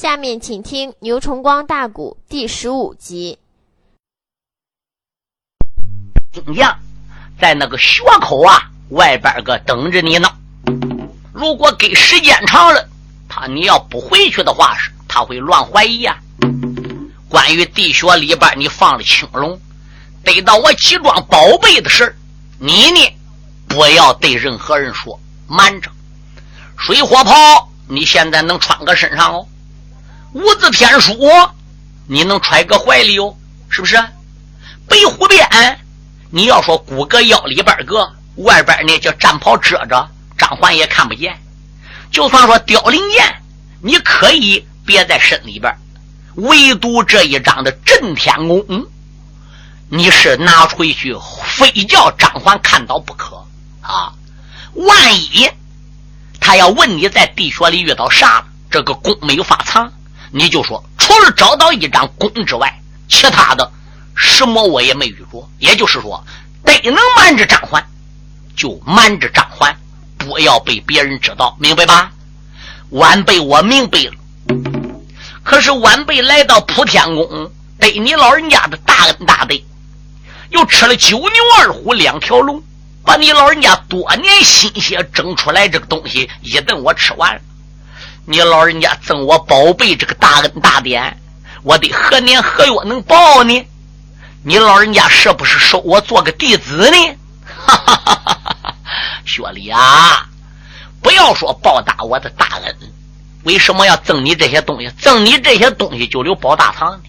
下面请听牛崇光大鼓第十五集。金将在那个穴口啊外边个等着你呢。如果给时间长了，他你要不回去的话，他会乱怀疑呀。关于地穴里边你放了青龙，得到我集装宝贝的事你呢不要对任何人说，瞒着。水火炮你现在能穿个身上哦。五字天书，你能揣个怀里哦，是不是？白虎鞭，你要说骨骼腰里边个，外边呢叫战袍遮着，张环也看不见。就算说凋零剑，你可以别在身里边，唯独这一张的震天弓，你是拿回去，非叫张环看到不可啊！万一他要问你在地穴里遇到啥，这个弓没有法藏。你就说，除了找到一张弓之外，其他的什么我也没遇着。也就是说，得能瞒着张环，就瞒着张环，不要被别人知道，明白吧？晚辈我明白了。可是晚辈来到普天宫，得你老人家的大恩大德，又吃了九牛二虎两条龙，把你老人家多年心血整出来这个东西一顿我吃完了。你老人家赠我宝贝这个大恩大典，我得何年何月能报呢？你老人家是不是收我做个弟子呢？哈哈哈哈哈！薛礼啊，不要说报答我的大恩，为什么要赠你这些东西？赠你这些东西就留保大唐的。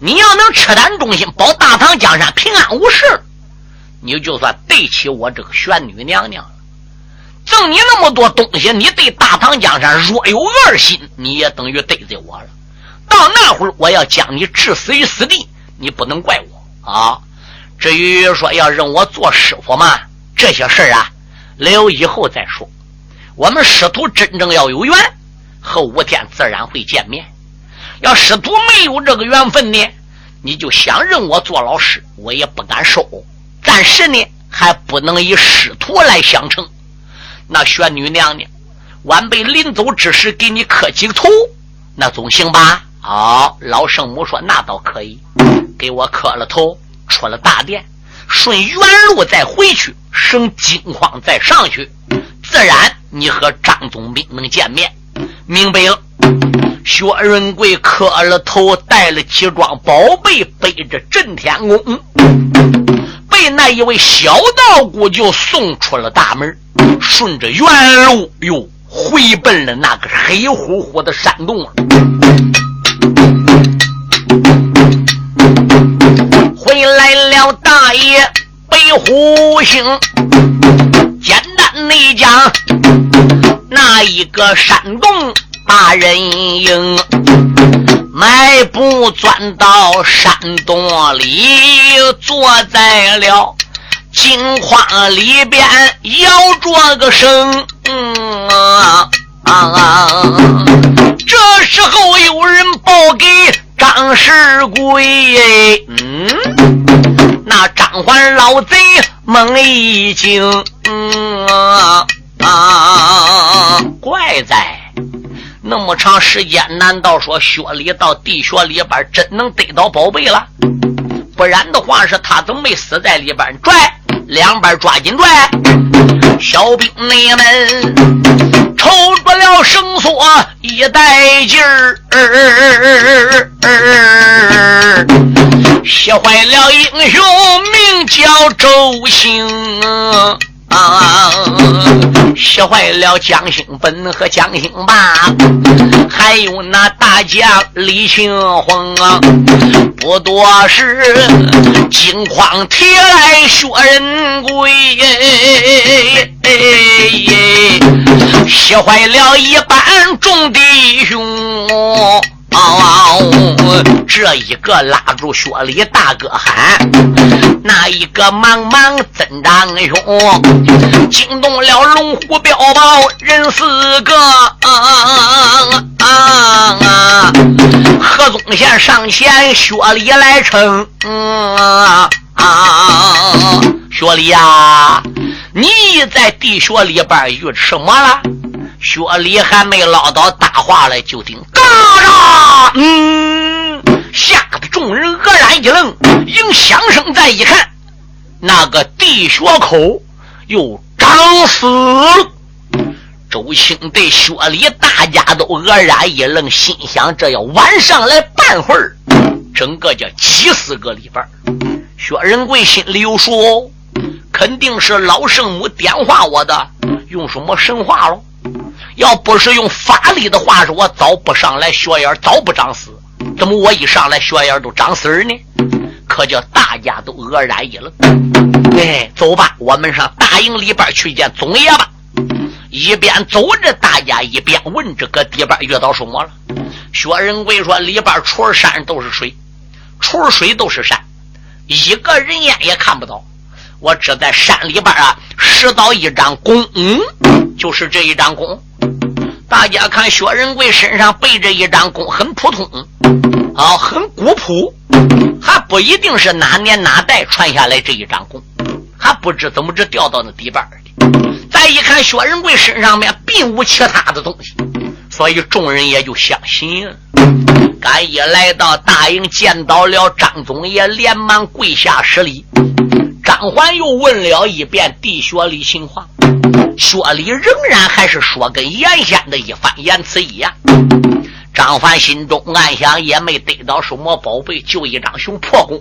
你要能赤胆忠心，保大唐江山平安无事，你就算对起我这个玄女娘娘了。赠你那么多东西，你对大唐江山若有二心，你也等于得罪我了。到那会儿，我要将你置死于死地，你不能怪我啊。至于说要认我做师傅嘛，这些事儿啊，留以后再说。我们师徒真正要有缘，后五天自然会见面。要师徒没有这个缘分呢，你就想认我做老师，我也不敢收。暂时呢，还不能以师徒来相称。那玄女娘娘，晚辈临走之时给你磕几个头，那总行吧？好，老圣母说那倒可以，给我磕了头，出了大殿，顺原路再回去，省金筐再上去，自然你和张总兵能见面。明白了？薛仁贵磕了头，带了几桩宝贝，背着震天弓，被那一位小道姑就送出了大门。顺着原路又回奔了那个黑乎乎的山洞回来了，大爷北虎星，简单的讲，那一个山洞大人影，迈步钻到山洞里，坐在了。金筐里边摇着个声，嗯啊啊！这时候有人报给张世贵，嗯，那张环老贼猛一惊，嗯啊啊！怪哉，那么长时间，难道说薛礼到地穴里边真能得到宝贝了？不然的话，是他怎么没死在里边拽？两边抓紧拽，小兵你们抽住了绳索一带劲儿，吓坏了英雄名叫周兴。啊！吓坏了江兴本和江兴霸，还有那大将李庆红啊！不多时，金筐提来薛仁贵，吓坏了一般众弟兄。哦，这一个拉住薛礼大哥喊，那一个忙忙曾长兄，惊动了龙虎镖报人四个。啊啊啊！何宗宪上前，薛礼来称。啊啊！薛礼呀，你在地穴里边遇什么了？薛礼还没唠叨大话来，就听嘎啦，嗯，吓得众人愕然一愣。应响声再一看，那个地穴口又长死了。周青对薛礼大家都愕然一愣，心想：这要晚上来半会儿，整个叫急死个里边。薛仁贵心里有数哦，肯定是老圣母点化我的，用什么神话喽？要不是用法力的话，说我早不上来，血眼早不长死。怎么我一上来，血眼都长死呢？可叫大家都愕然一愣。哎，走吧，我们上大营里边去见总爷吧。一边走着，大家一边问：这个地边遇到什么了？薛仁贵说：里边除了山都是水，除了水都是山，一个人烟也看不到。我只在山里边啊，拾到一张弓，嗯就是这一张弓。大家看，薛仁贵身上背着一张弓，很普通，啊，很古朴，还不一定是哪年哪代传下来这一张弓，还不知怎么着掉到那底边的。再一看，薛仁贵身上面并无其他的东西，所以众人也就相信了。赶一来到大营，见到了张总爷，连忙跪下施礼。张环又问了一遍地薛里情况，薛礼仍然还是说跟原先的一番言辞一样。张凡心中暗想，也没得到什么宝贝，就一张熊破弓。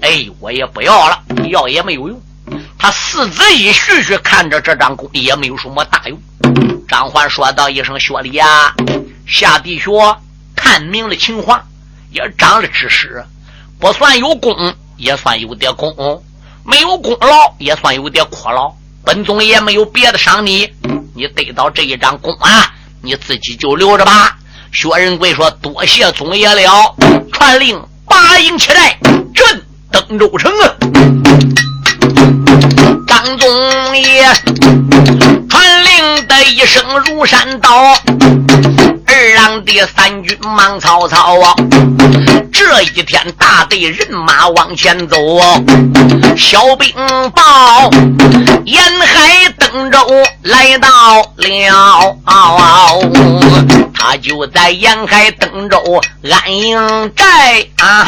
哎，我也不要了，要也没有用。他四子一续续看着这张弓，也没有什么大用。张环说道一声：“薛礼呀，下地穴看明了情况，也长了知识，不算有功，也算有点功。”没有功劳也算有点苦劳，本总也没有别的赏你，你得到这一张弓啊，你自己就留着吧。薛仁贵说：“多谢总爷了，传令八营七寨镇登州城啊。”张总爷传令的一声如山倒。二郎的三军忙曹操啊！这一天大队人马往前走，小兵报沿海登州来到了，他就在沿海登州安营寨啊，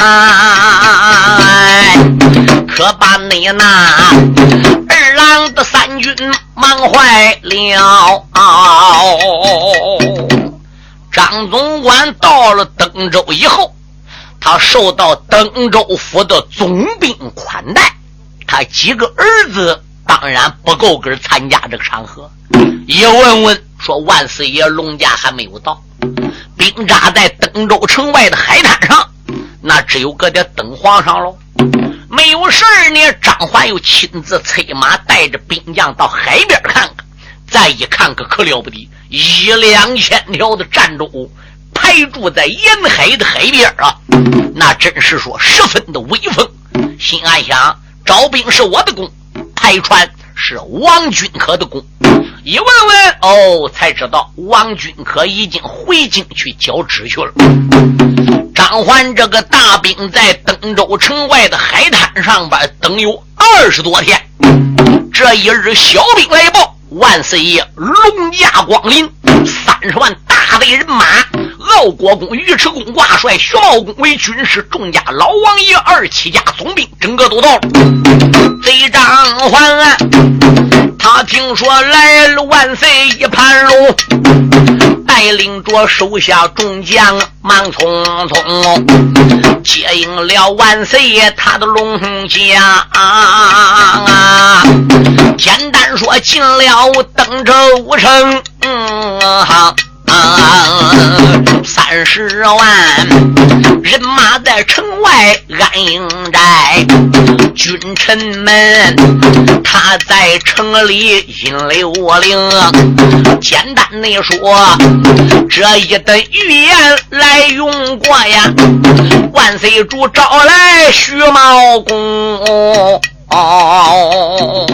可把你那二郎的三军忙坏了。张总管到了登州以后，他受到登州府的总兵款待，他几个儿子当然不够格参加这个场合。也问问说，万岁爷龙家还没有到，兵扎在登州城外的海滩上，那只有搁点等皇上喽。没有事儿呢，张环又亲自催马带着兵将到海边看看。再一看，可可了不得，一两千条的战舟排驻在沿海的海边啊，那真是说十分的威风。心暗想，招兵是我的功，派船是王君可的功。一问问，哦，才知道王君可已经回京去交旨去了。张环这个大兵在登州城外的海滩上边等有二十多天，这一日小兵来报。万岁爷龙驾光临，三十万大队人马，傲国公、尉迟恭挂帅，徐茂公为军师，众家老王爷二七家总兵，整个都到了。贼张环，他听说来了万岁一盘龙。带领着手下众将，忙匆匆接应了万岁爷他的龙驾。简单说，进了登州城。三十万人马在城外安营寨，君臣们他在城里引流令。简单的说，这一等预言来用过呀。万岁主招来徐茂公，哦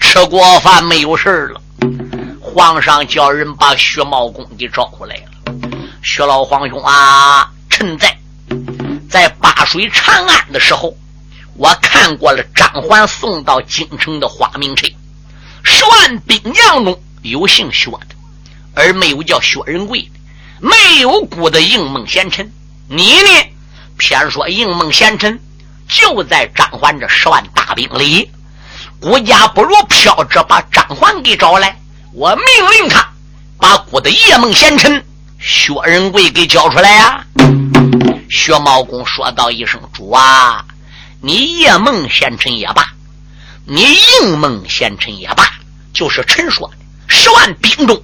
吃过饭没有事了。皇上叫人把徐茂公给招回来了。徐老皇兄啊，臣在在八水长安的时候，我看过了张环送到京城的花名册。十万兵将中有姓薛的，而没有叫薛仁贵的，没有孤的应梦贤臣。你呢，偏说应梦贤臣就在张环这十万大兵里。顾家不如飘着把张环给找来，我命令他把孤的叶梦贤臣薛仁贵给交出来呀！薛茂公说道一声：“主啊，你夜梦贤臣也罢，你应梦贤臣也罢，就是臣说的，十万兵中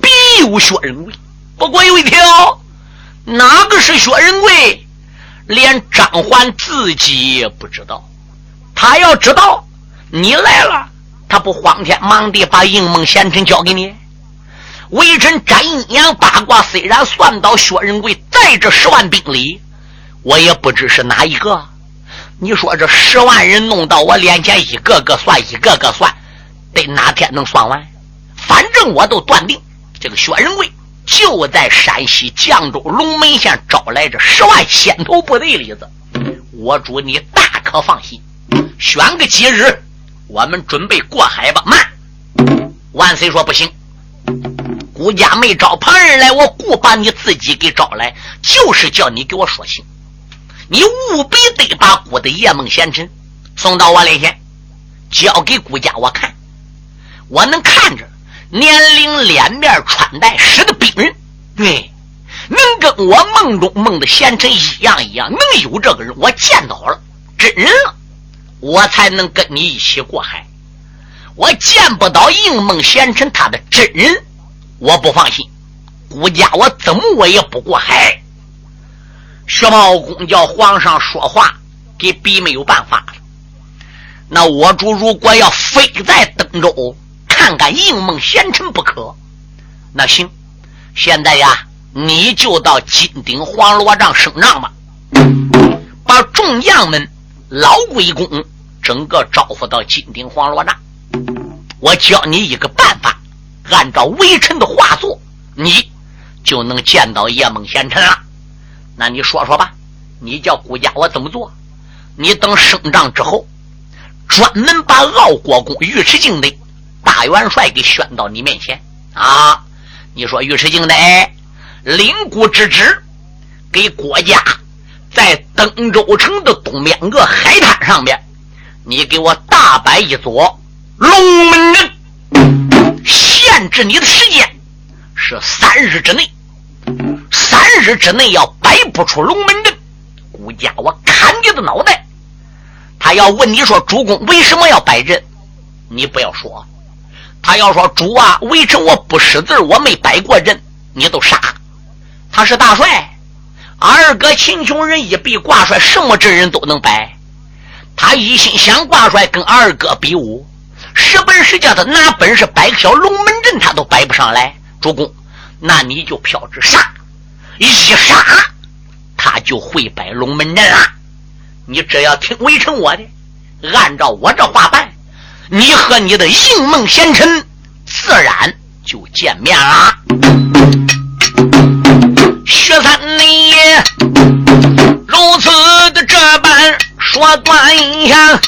必有薛仁贵。不过有一条，哪个是薛仁贵，连张环自己也不知道。他要知道。”你来了，他不慌天忙地把应梦贤臣交给你？微臣斩阴阳八卦，虽然算到薛仁贵在这十万兵里，我也不知是哪一个。你说这十万人弄到我脸前，一个个算，一个个算，得哪天能算完？反正我都断定，这个薛仁贵就在山西绛州龙门县招来这十万先头部队里子。我主你大可放心，选个吉日。我们准备过海吧。慢，万岁说不行。顾家没招旁人来，我顾把你自己给招来，就是叫你给我说清。你务必得把顾的叶梦贤臣送到我面前，交给顾家我看。我能看着年龄、脸面、穿戴使的兵人，对，能跟我梦中梦的贤臣一样一样，能有这个人，我见到了真人了。我才能跟你一起过海。我见不到应梦贤臣他的真人，我不放心。孤家我怎么我也不过海。薛茂公叫皇上说话，给逼没有办法了。那我主如果要非在登州看看应梦贤臣不可，那行，现在呀，你就到金顶黄罗帐升帐吧，把众将们。老龟公整个招呼到金顶黄罗帐，我教你一个办法，按照微臣的话做，你就能见到叶梦贤臣了。那你说说吧，你叫顾家我怎么做？你等升帐之后，专门把傲国公尉迟敬的大元帅给选到你面前啊！你说尉迟敬的领孤之职，给国家。在登州城的东边个海滩上面，你给我大摆一座龙门阵，限制你的时间是三日之内。三日之内要摆不出龙门阵，顾家我砍你的脑袋。他要问你说主公为什么要摆阵，你不要说。他要说主啊，为臣我不识字，我没摆过阵，你都傻。他是大帅。二哥秦琼人一比挂帅，什么阵人都能摆。他一心想挂帅，跟二哥比武，使本事叫他拿本事摆个小龙门阵，他都摆不上来。主公，那你就飘着杀，一杀他就会摆龙门阵了。你只要听微臣我的，按照我这话办，你和你的应梦贤臣自然就见面了。薛三你如此的这般说端详，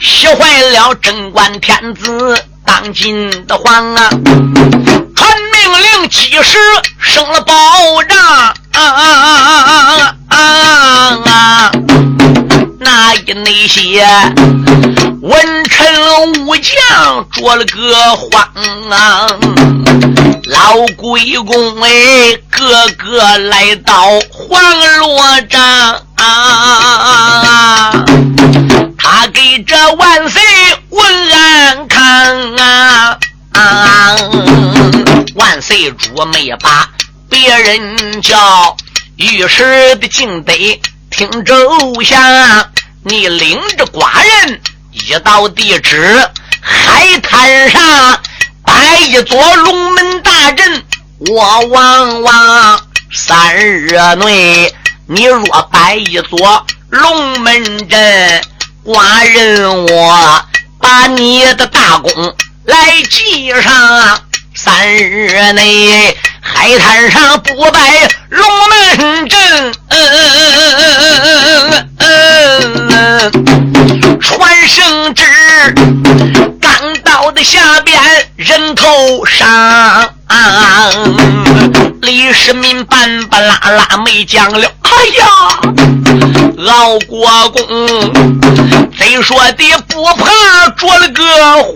气坏了贞观天子当今的皇啊！传命令，几时升了保障啊！那一那些文臣武将着了个慌啊！老鬼公哎，个个来到黄罗帐，他给这万岁问安康啊啊！万岁主没把别人叫，御史的敬得听奏下，你领着寡人一到地址海滩上。摆一座龙门大阵，我望望三日内，你若摆一座龙门阵，寡人我把你的大功来记上。三日内海滩上不摆龙门阵，传圣旨。刚到的下边人头上，李世民半巴拉拉没讲了。哎呀，敖国公，贼说的不怕捉了个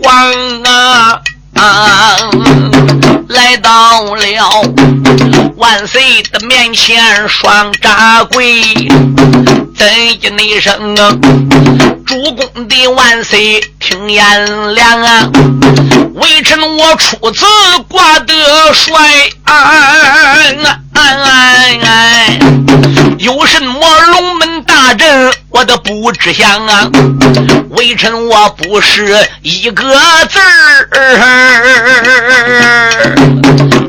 慌啊！来到了万岁的面前，双扎跪，怎一那声啊？主公的万岁听言良啊！微臣我初次挂得帅，有什么龙门大阵，我都不知晓啊！微臣我不是一个字儿，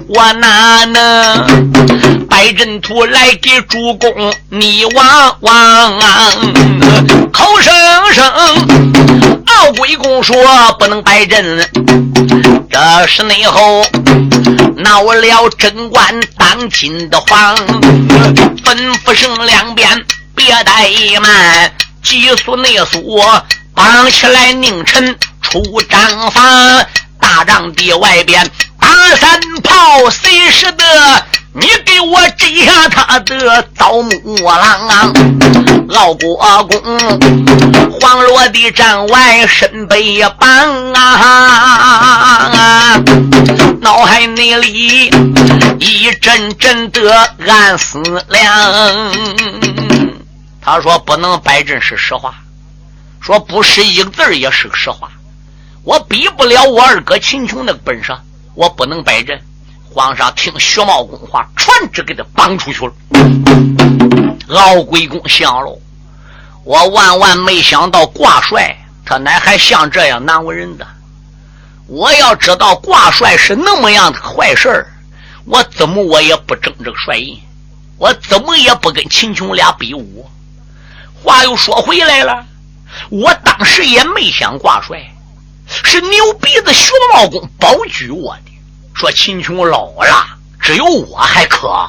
我哪能摆阵图来给主公你望望？口声声。老鬼公说不能摆阵，这是内后闹了贞观当今的皇，吩咐声两边别怠慢，急速内速绑起来宁臣出帐房，大帐的外边打三炮，谁使得？你给我摘下他的枣木郎，老国公黄罗的帐外身背绑啊，脑海内里一阵阵的暗思量。他说不能摆阵是实话，说不是一个字也是个实话。我比不了我二哥秦琼那个本事，我不能摆阵。皇上听薛茂公话，传旨给他绑出去了。敖鬼公想了，我万万没想到挂帅他乃还像这样难为人的。我要知道挂帅是那么样的坏事我怎么我也不争这个帅印，我怎么也不跟秦琼俩比武。话又说回来了，我当时也没想挂帅，是牛鼻子薛茂公保举我的。说秦琼老了，只有我还可。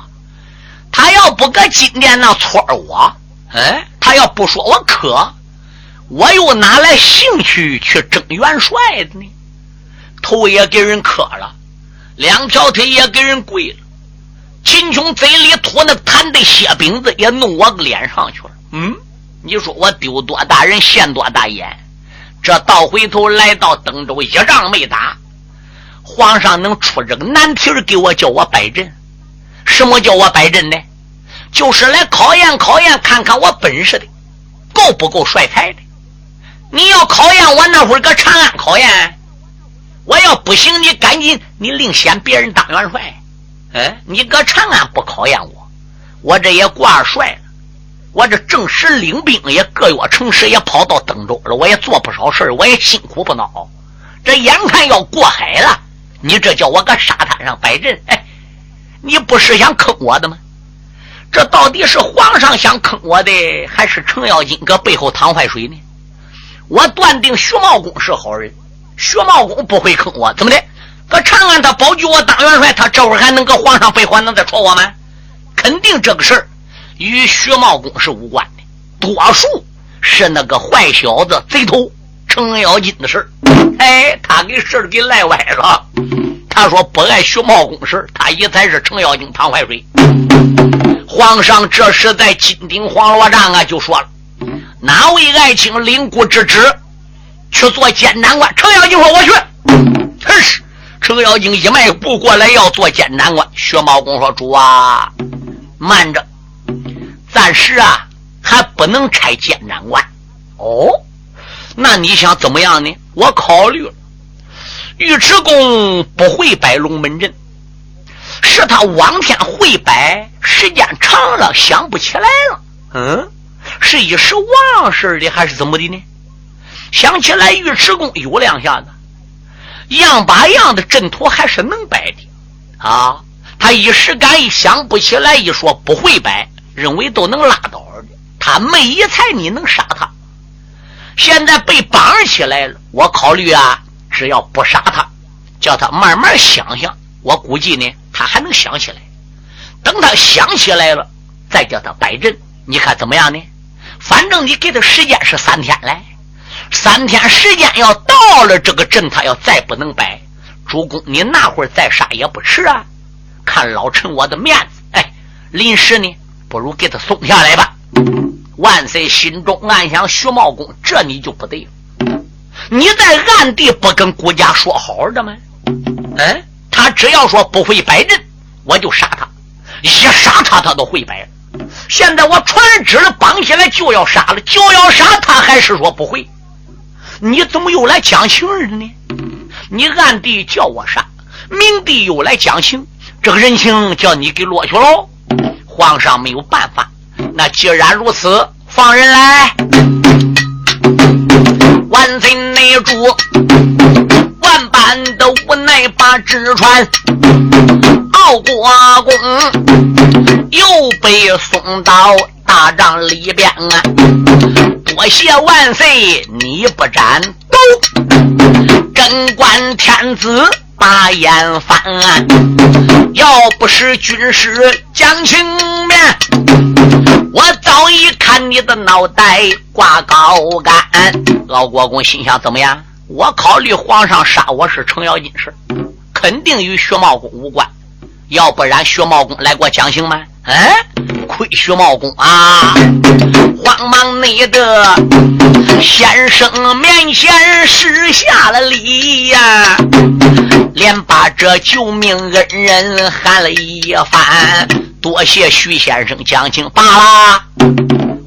他要不搁今天那搓我，哎，他要不说我可，我又哪来兴趣去争元帅的呢？头也给人磕了，两条腿也给人跪了。秦琼嘴里吐那痰的血饼子也弄我脸上去了。嗯，你说我丢多大人现多大眼？这倒回头来到登州，一仗没打。皇上能出这个难题给我，叫我摆阵。什么叫我摆阵呢？就是来考验考验，看看我本事的够不够帅才的。你要考验我那会儿搁长安考验，我要不行，你赶紧你另选别人当元帅。哎，你搁长安不考验我，我这也挂帅了。我这正式领兵也各月城市也跑到登州了，我也做不少事我也辛苦不孬。这眼看要过海了。你这叫我搁沙滩上摆阵？哎，你不是想坑我的吗？这到底是皇上想坑我的，还是程咬金搁背后淌坏水呢？我断定徐茂公是好人，徐茂公不会坑我。怎么的？搁长安他保举我当元帅，他这会儿还能搁皇上背后能再戳我吗？肯定这个事儿与徐茂公是无关的，多数是那个坏小子贼头。程咬金的事儿哎，他给事儿给赖歪了。他说不爱徐茂公事他一才是程咬金唐怀水。皇上这时在金顶黄罗帐啊，就说了：“哪位爱卿领故之旨去做监斩官？”程咬金说：“我去。”是程咬金一迈步过来要做监斩官。薛茂公说：“主啊，慢着，暂时啊还不能拆监斩官。”哦。那你想怎么样呢？我考虑了，尉迟恭不会摆龙门阵，是他往天会摆，时间长了想不起来了。嗯，是一时忘事的，还是怎么的呢？想起来尉迟恭有两下子，样把样的阵图还是能摆的啊。他一时敢一想不起来，一说不会摆，认为都能拉倒的。他没一才，你能杀他？现在被绑起来了，我考虑啊，只要不杀他，叫他慢慢想想，我估计呢，他还能想起来。等他想起来了，再叫他摆阵，你看怎么样呢？反正你给他时间是三天来，三天时间要到了，这个阵他要再不能摆，主公你那会儿再杀也不迟啊。看老臣我的面子。哎，临时呢，不如给他送下来吧。万岁心中暗想：徐茂公，这你就不对了。你在暗地不跟国家说好的吗？嗯，他只要说不会摆阵，我就杀他。一杀他，他都会摆。现在我传旨了，绑起来就要杀了，就要杀他，还是说不会？你怎么又来讲情儿呢？你暗地叫我杀，明地又来讲情，这个人情叫你给落去喽。皇上没有办法。那既然如此，放人来。万岁内主万般的无奈，把纸传。奥国公又被送到大帐里边啊！多谢万岁，你不斩都贞观天子把眼翻。要不是军师讲情面。我早已看你的脑袋挂高杆，老国公心想怎么样？我考虑皇上杀我是程咬金事，肯定与薛茂公无关。要不然薛茂公来给我讲行吗？哎，亏薛茂公啊！慌忙内的先生面前施下了礼呀，连把这救命恩人喊了一番。多谢徐先生讲情，罢了。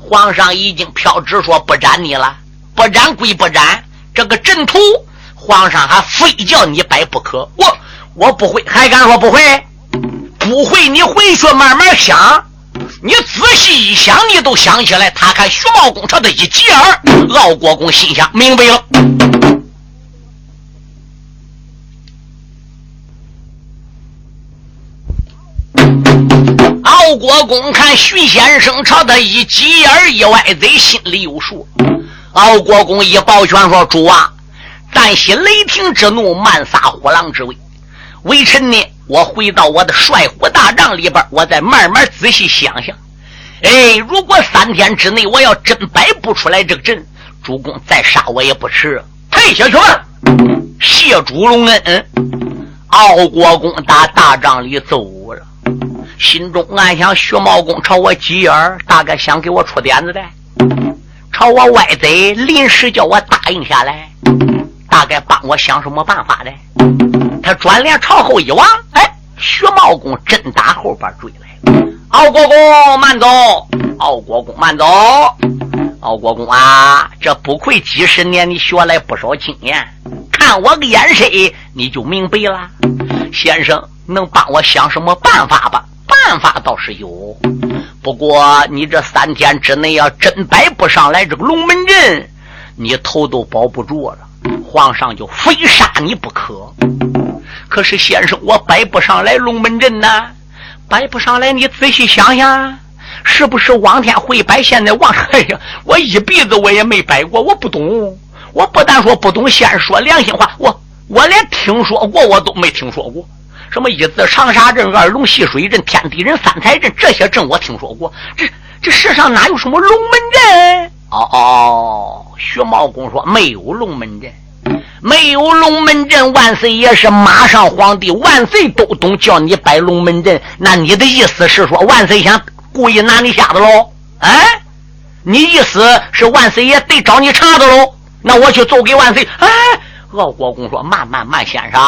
皇上已经飘旨说不斩你了，不斩归不斩，这个阵图皇上还非叫你摆不可。我我不会，还敢说不会？不会，你回去慢慢想。你仔细一想，你都想起来。他看徐茂公他的一急耳，敖国公心想明白了。敖国公看徐先生朝他一急眼一歪嘴，心里有数。敖国公一抱拳说：“主啊，暂息雷霆之怒，慢撒虎狼之威。微臣呢，我回到我的帅虎大帐里边，我再慢慢仔细想想。哎，如果三天之内我要真摆不出来这个阵，主公再杀我也不迟。退下去了，谢主隆恩。”敖国公打大帐里走了。心中暗想：徐茂公朝我急眼大概想给我出点子的；朝我歪嘴，临时叫我答应下来，大概帮我想什么办法的。他转脸朝后一望，哎，徐茂公真打后边追来了。敖国公慢走，敖国公慢走，敖国公啊，这不愧几十年你学来不少经验，看我个眼神，你就明白了。先生能帮我想什么办法吧？办法倒是有，不过你这三天之内要真摆不上来这个龙门阵，你头都保不住了，皇上就非杀你不可。可是先生，我摆不上来龙门阵呐，摆不上来，你仔细想想，是不是王天会摆？现在王，哎呀，我一辈子我也没摆过，我不懂。我不但说不懂，先说良心话，我我连听说过我都没听说过。什么一字长沙阵、二龙戏水阵、天地人三才阵，这些阵我听说过。这这世上哪有什么龙门阵？哦哦，徐茂公说没有龙门阵，没有龙门阵。万岁爷是马上皇帝，万岁都懂，叫你摆龙门阵。那你的意思是说，万岁想故意拿你瞎子喽？哎，你意思是万岁爷得找你茬子喽？那我去奏给万岁。哎，敖国公说慢慢慢，先生。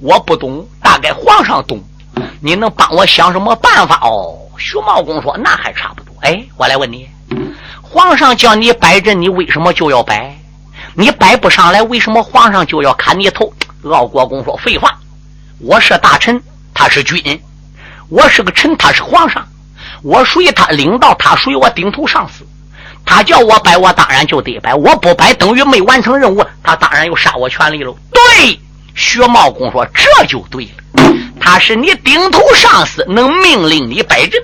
我不懂，大概皇上懂。你能帮我想什么办法？哦，徐茂公说：“那还差不多。”哎，我来问你，皇上叫你摆阵，你为什么就要摆？你摆不上来，为什么皇上就要砍你头？傲国公说：“废话，我是大臣，他是君；我是个臣，他是皇上。我属于他领导，他属于我顶头上司。他叫我摆，我当然就得摆。我不摆，等于没完成任务，他当然有杀我权利喽。对。”薛茂公说：“这就对了，他是你顶头上司，能命令你摆阵。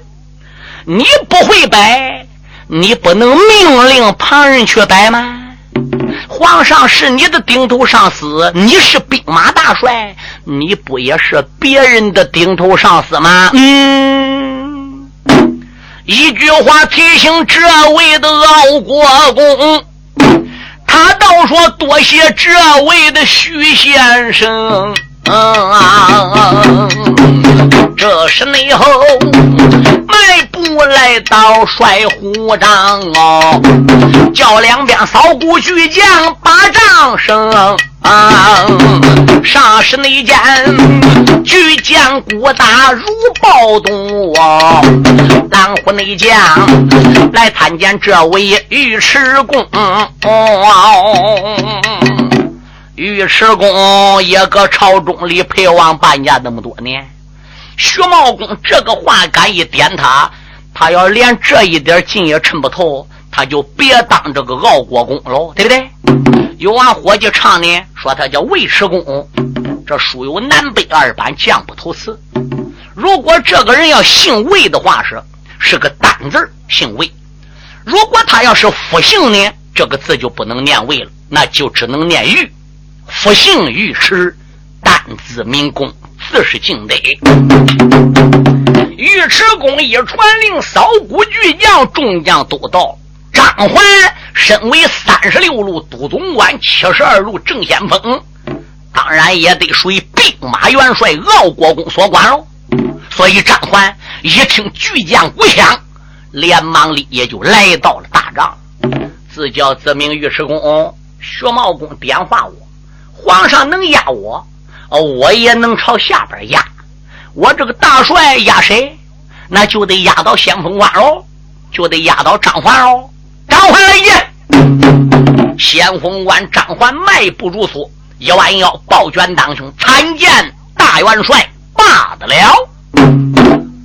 你不会摆，你不能命令旁人去摆吗？皇上是你的顶头上司，你是兵马大帅，你不也是别人的顶头上司吗？嗯，一句话提醒这位的敖国公。”他倒说多谢这位的徐先生，嗯这是内后来到帅虎帐哦，叫两边扫鼓巨将把仗声啊。上是那间巨将鼓打如暴动哦，蓝虎内将来参见这位尉迟恭。尉迟恭也搁朝中里陪王半家那么多年，徐茂公这个话敢一点他，他要连这一点劲也抻不透，他就别当这个傲国公喽，对不对？有俺伙计唱呢，说他叫尉迟恭，这书有南北二版，讲不透词。如果这个人要姓魏的话，是是个单字姓魏；如果他要是复姓呢，这个字就不能念魏了，那就只能念尉。复姓尉迟，单字名公，自是敬德。尉迟恭一传令，扫鼓巨将，众将都到。张环身为三十六路都总管，七十二路正先锋，当然也得属于兵马元帅敖国公所管喽。所以张环一听巨将鼓响，连忙里也就来到了大帐，自叫自名尉迟恭。薛茂公点化我，皇上能压我，哦我也能朝下边压。我这个大帅压谁？那就得压到先锋官喽，就得压到张环喽。张环来见，先锋官张环迈步如梭，一弯腰抱拳当胸，参见大元帅，罢得了。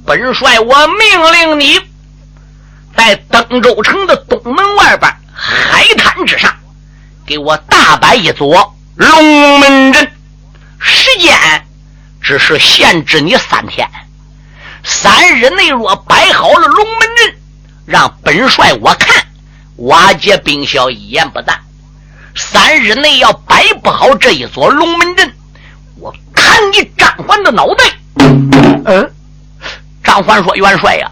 本帅我命令你，在登州城的东门外边海滩之上，给我大摆一座龙门阵，时间只是限制你三天，三日内若摆好了龙门阵，让本帅我看。瓦解兵消一言不赞，三日内要摆不好这一座龙门阵，我砍你张环的脑袋。嗯，张环说：“元帅呀，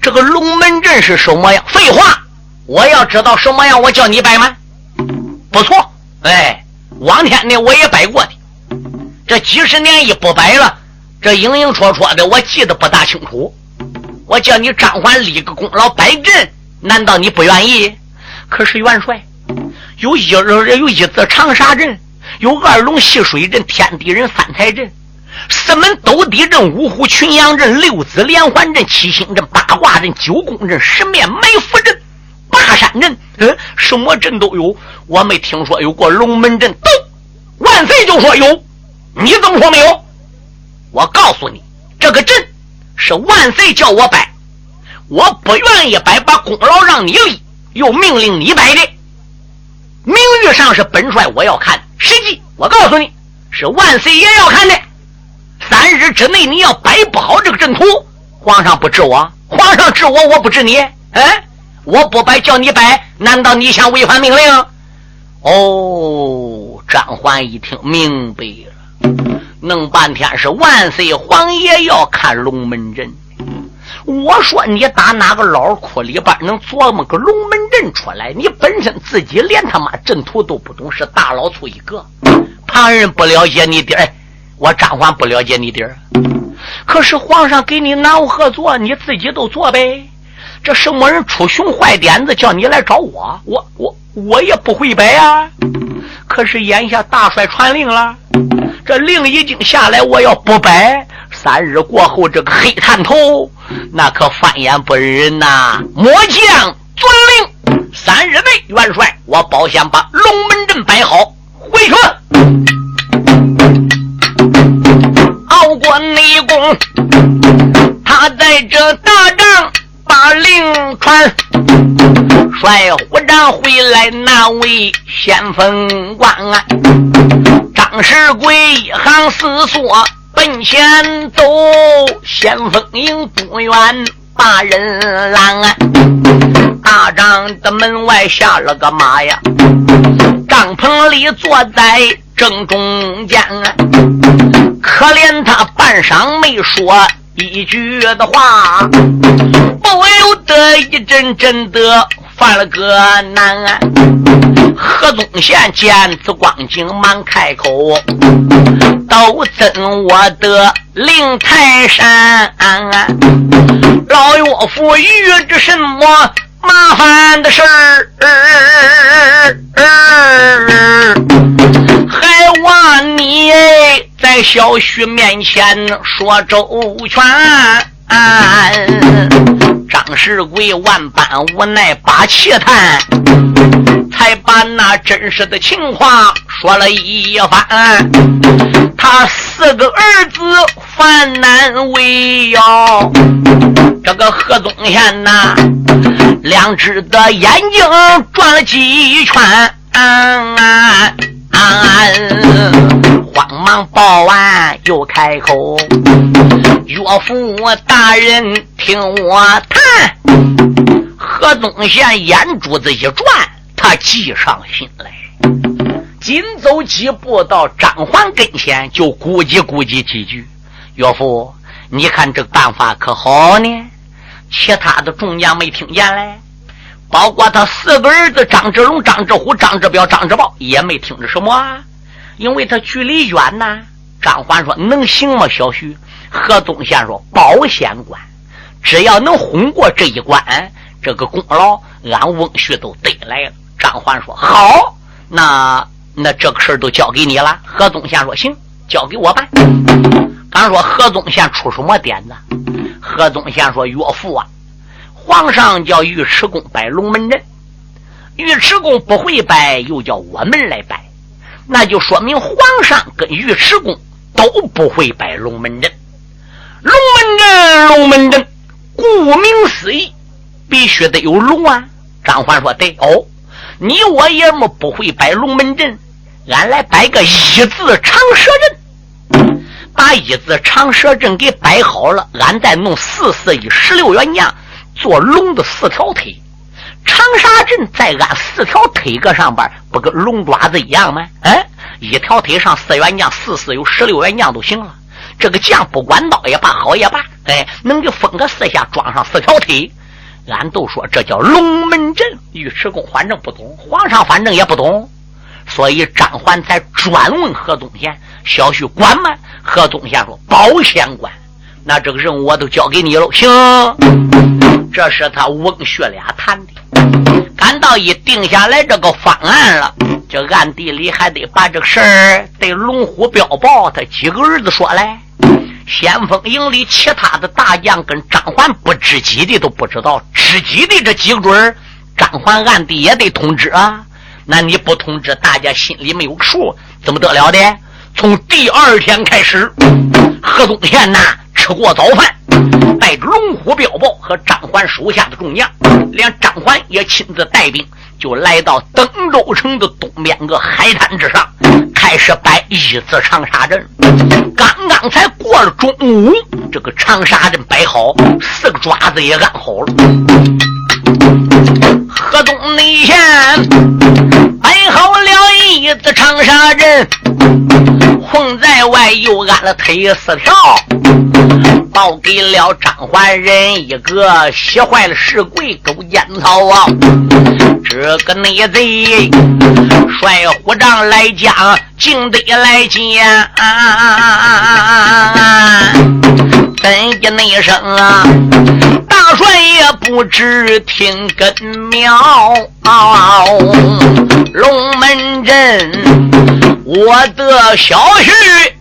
这个龙门阵是什么样？废话，我要知道什么样，我叫你摆吗？不错，哎，往天呢我也摆过的，这几十年一不摆了，这影影绰绰的，我记得不大清楚。我叫你张环立个功劳摆阵。”难道你不愿意？可是元帅，有一人有一字长沙阵，有二龙戏水阵、天地人三台阵、四门斗地阵、五虎群羊阵、六子连环阵、七星阵、八卦阵、九宫阵、十面埋伏阵、八山阵，嗯，什么阵都有。我没听说有过龙门阵。都万岁就说有，你怎么说没有？我告诉你，这个阵是万岁叫我摆。我不愿意摆，把功劳让你立，又命令你摆的，名誉上是本帅我要看，实际我告诉你是万岁爷要看的。三日之内你要摆不好这个阵图，皇上不治我，皇上治我，我不治你。哎，我不摆叫你摆，难道你想违反命令？哦，张环一听明白了，弄半天是万岁皇爷要看龙门阵。我说你打哪个老窟里边能琢磨个龙门阵出来？你本身自己连他妈阵图都不懂，是大老粗一个。旁人不了解你点儿，我张环不了解你点儿。可是皇上给你拿我合作？你自己都做呗。这什么人出熊坏点子叫你来找我？我我我也不会摆啊。可是眼下大帅传令了，这令已经下来，我要不摆。三日过后，这个黑探头那可翻眼不忍呐！末将遵令，三日内，元帅我保险把龙门阵摆好，回去。熬过内功，他在这大帅虎帐回来那位先锋官啊，张世贵一行思索。奔前走，先锋营不远，把人拦啊。大帐的门外下了个马呀，帐篷里坐在正中间啊。可怜他半晌没说一句的话，不由得一阵阵的犯了个难。何宗宪见此光景，忙开口。都增我的灵台山。老岳父遇着什么麻烦的事儿，还望你在小婿面前说周全。张世贵万般无奈把气叹，才把那真实的情况说了一番。他四个儿子犯难为哟，这个何宗宪呐，两只的眼睛转了几圈。慌忙报完又开口，岳父大人听我谈。何宗宪眼珠子一转，他计上心来，紧走几步到张环跟前，就估计估计几句。岳父，你看这办法可好呢？其他的众将没听见嘞。包括他四个儿子张志龙、张志虎、张志彪、张志豹也没听着什么，啊，因为他距离远呐。张环说：“能行吗，小徐？”何宗宪说：“保险关，只要能轰过这一关，这个功劳俺翁婿都得来了。”张环说：“好，那那这个事儿都交给你了。”何宗宪说：“行，交给我办。”刚说何宗宪出什么点子？何宗宪说：“岳父啊。”皇上叫尉迟恭摆龙门阵，尉迟恭不会摆，又叫我们来摆，那就说明皇上跟尉迟恭都不会摆龙门阵。龙门阵，龙门阵，顾名思义，必须得有龙啊！张环说：“对哦，你我爷们不会摆龙门阵，俺来摆个一字长蛇阵，把一字长蛇阵给摆好了，俺再弄四四一十六员将。”做龙的四条腿，长沙阵在俺四条腿个上边，不跟龙爪子一样吗？哎，一条腿上四员将，四四有十六员将都行了。这个将不管刀也罢，好也罢，哎，能给分个四下，装上四条腿。俺都说这叫龙门阵。尉迟恭反正不懂，皇上反正也不懂，所以张环才专问何宗宪：“小婿管吗？”何宗宪说：“保险管。”那这个任务我都交给你了，行。这是他翁婿俩谈的，赶到一定下来这个方案了，这暗地里还得把这个事儿对龙虎镖报他几个儿子说来。先锋营里其他的大将跟张环不知己的都不知道，知己的这几个准张环暗地也得通知啊。那你不通知，大家心里没有数，怎么得了的？从第二天开始，何宗宪呐。吃过早饭，带着龙虎镖报和张环手下的众将，连张环也亲自带兵，就来到登州城的东边个海滩之上，开始摆一字长沙阵。刚刚才过了中午，这个长沙阵摆好，四个爪子也安好了。河东内线摆好了一字长沙阵，混在外又安了腿四条。报给了张环人一个，喜坏了石贵勾践草啊！这个内贼率虎帐来将，竟得来见。怎的那声啊？大帅也不知听根苗，龙门阵。我的小婿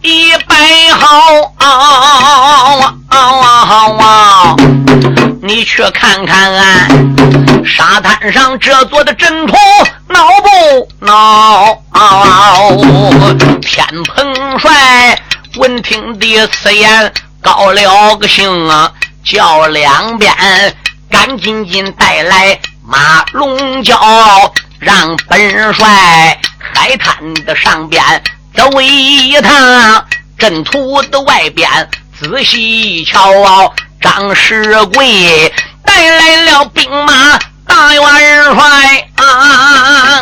已摆好啊啊啊啊啊，你去看看啊！沙滩上这座的阵图闹不闹？天蓬帅闻听的此言，高了个兴啊，叫两边赶紧紧带来马龙蛟，让本帅。海滩的上边走一趟，阵图的外边仔细一瞧。张世贵带来了兵马大元帅啊，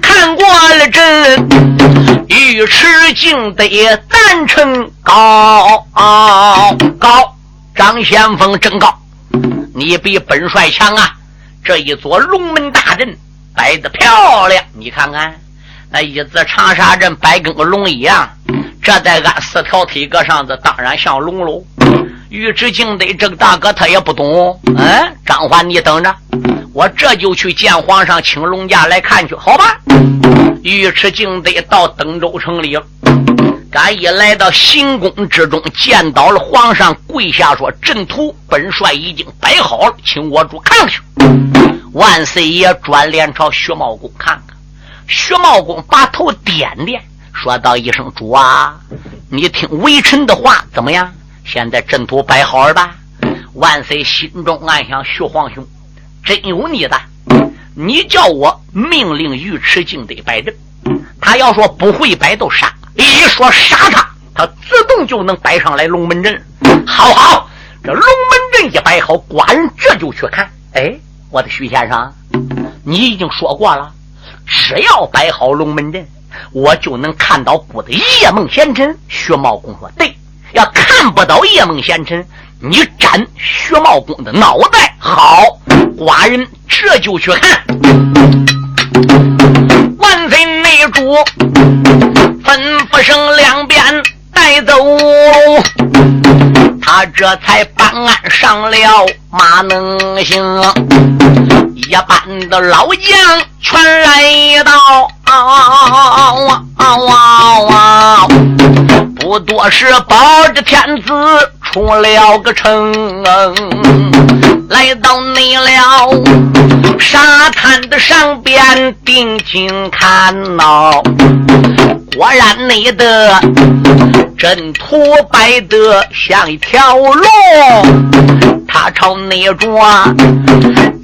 看过了阵，尉迟敬得赞成高高。张先锋真高，你比本帅强啊！这一座龙门大阵。摆的漂亮，你看看，那一字长沙镇摆跟个龙一样，这在俺四条腿搁上子，当然像龙喽。尉迟敬德这个大哥他也不懂，嗯，张环你等着，我这就去见皇上，请龙驾来看去，好吧？尉迟敬德到登州城里了，赶一来到行宫之中，见到了皇上，跪下说：“阵图本帅已经摆好了，请我主看去。”万岁爷转脸朝薛茂公看看，薛茂公把头点点，说道一声：“主啊，你听微臣的话，怎么样？”现在阵图摆好了吧？万岁心中暗想：徐皇兄真有你的！你叫我命令尉迟敬德摆阵，他要说不会摆都杀。一说杀他，他自动就能摆上来龙门阵。好好，这龙门阵一摆好，寡人这就去看。哎，我的徐先生，你已经说过了，只要摆好龙门阵，我就能看到姑的夜梦贤臣。薛茂公说：“对。”要看不到夜梦贤臣，你斩薛茂公的脑袋。好，寡人这就去看。万岁内主吩咐声两边带走，他这才办案上了马能行。一般的老将全来到。不多时，抱着天子出了个城，来到你了沙滩的上边，定睛看呐，果然你的阵图摆得像一条龙，他朝内着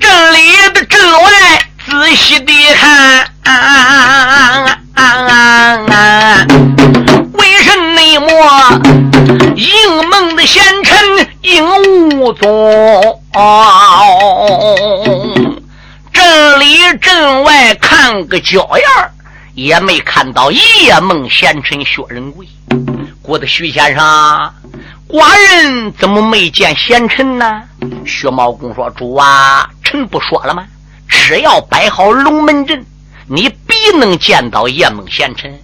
这里的阵外仔细地看。啊啊啊应梦的贤臣应无踪，镇里镇外看个脚样也没看到夜梦贤臣薛仁贵。郭的徐先生，寡人怎么没见贤臣呢？薛茂公说：“主啊，臣不说了吗？只要摆好龙门阵，你必能见到夜梦贤臣。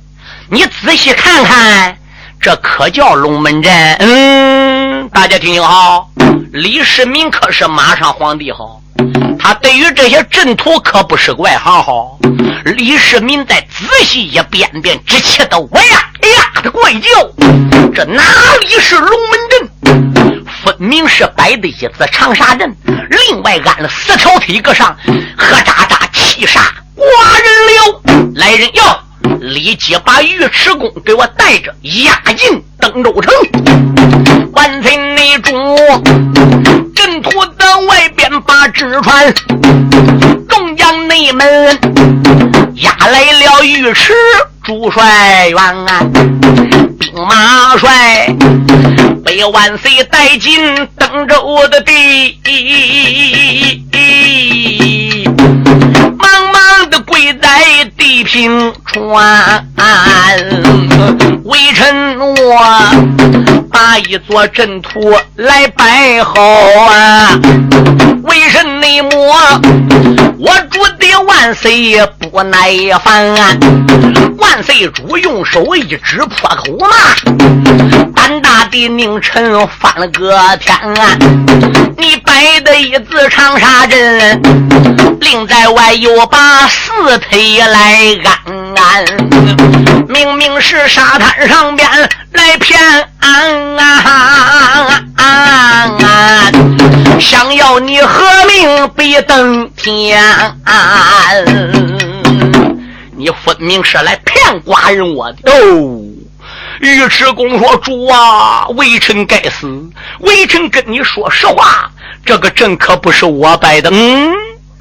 你仔细看看。”这可叫龙门阵，嗯，大家听听好。李世民可是马上皇帝好，他对于这些阵图可不是外行好。李世民在仔细一遍遍，只气得我呀哎呀的怪叫。这哪里是龙门阵？分明是摆的一字长沙阵，另外安了四条腿搁上，喝喳喳气煞寡人了。来人哟！立即把尉迟恭给我带着押进登州城。万岁内主，阵图的外边把纸船，众将内门押来了尉迟主帅员，兵马帅被万岁带进登州的地。忙忙的跪在地平川，微臣我把一座阵图来摆好啊！微臣内莫，我主的万岁不耐烦，万岁主用手一指破口骂，胆大的宁臣翻了个天啊！你摆的一字长沙阵，另在外又把四腿来安安，明明是沙滩上边来骗俺啊！想要你和命必登天，你分明是来骗寡人我的哦！尉迟恭说：“主啊，微臣该死，微臣跟你说实话，这个阵可不是我摆的，嗯，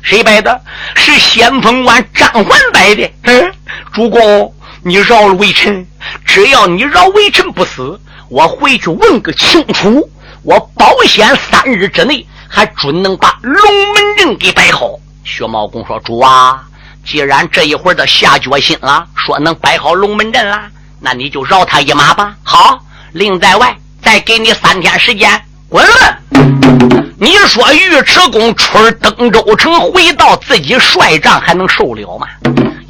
谁摆的？是先锋官张环摆的。嗯，主公，你饶了微臣，只要你饶微臣不死，我回去问个清楚，我保险三日之内，还准能把龙门阵给摆好。”薛茂公说：“主啊，既然这一会儿都下决心了，说能摆好龙门阵了。”那你就饶他一马吧。好，令在外再给你三天时间，滚！你说尉迟恭出登州城，回到自己帅帐，还能受了吗？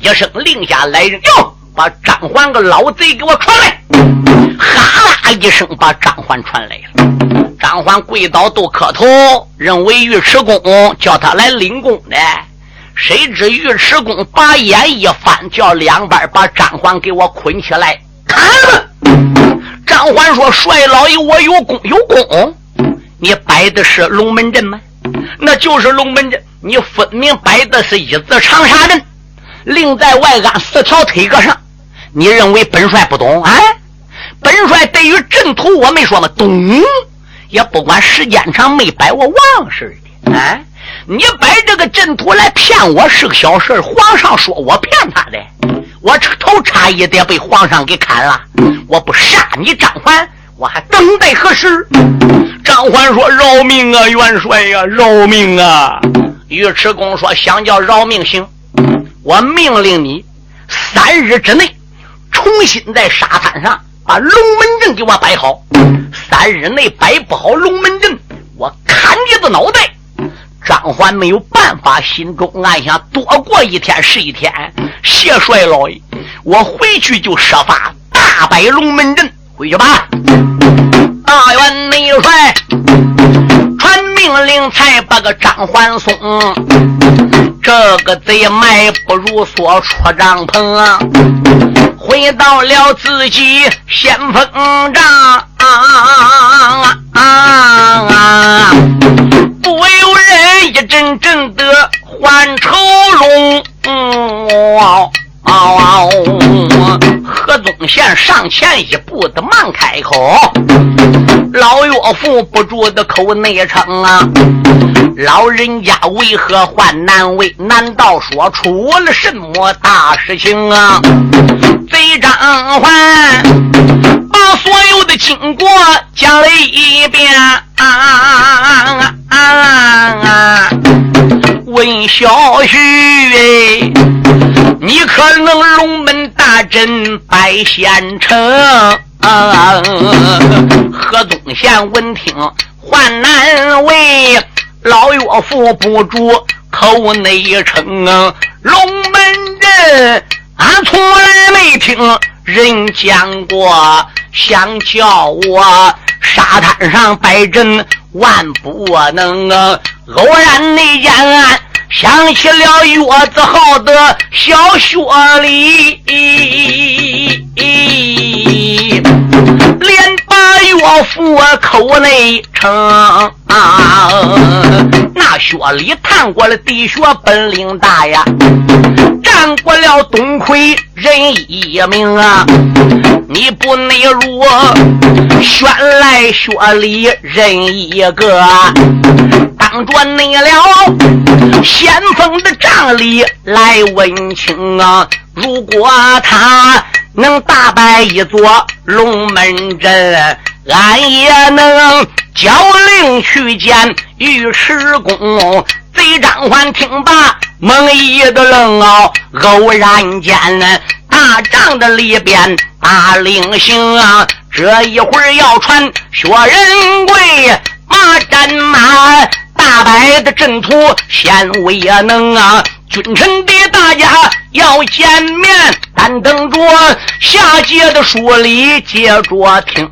一声令下来人，哟，把张环个老贼给我传来！哈啦一声，把张环传来了。张环跪倒都磕头，认为尉迟恭叫他来领功的。谁知尉迟恭把眼一翻，叫两边把张环给我捆起来砍了。张环说：“帅老爷，我有功有功，你摆的是龙门阵吗？那就是龙门阵，你分明摆的是一字长沙阵，另在外安四条腿搁上。你认为本帅不懂啊？本帅对于阵图我没说吗？懂，也不管时间长没摆，我忘事的啊。”你摆这个阵图来骗我是个小事皇上说我骗他的，我头差一点被皇上给砍了。我不杀你张环，我还等待何时？张环说：“饶命啊，元帅呀，饶命啊！”尉迟恭说：“想叫饶命行，我命令你三日之内重新在沙滩上把龙门阵给我摆好。三日内摆不好龙门阵，我砍你的脑袋。”张环没有办法，心中暗想：多过一天是一天。谢帅老爷，我回去就设法大摆龙门阵。回去吧，大元内帅传命令，才把个张环送。这个贼迈不如梭出帐篷，回到了自己先锋帐。不宪上前一步的忙开口，老岳父不住的口内称啊，老人家为何患难为？难道说出了什么大事情啊？贼张环把所有的经过讲了一遍。啊啊！问小婿，你可能龙门大阵摆县城？何宗宪闻听患难为，老岳父不住口内称啊：龙门阵，俺从来没听人讲过，想叫我。沙滩上摆阵万不能啊！偶然那间想起了月子号的小雪里，连把岳父口内称啊！那雪里谈过了地学本领大呀，战过了东魁人一名啊！你不内入，选来学里人一个，当着你了先锋的帐里来问清啊！如果他能打败一座龙门阵，俺也能交令去见尉迟恭。贼张环听罢，猛一的愣哦，偶然间大帐的里边。大令行啊，这一会儿要传薛仁贵马战马，大摆的阵图显威能啊！君臣的大家要见面，但等着下节的书里接着听。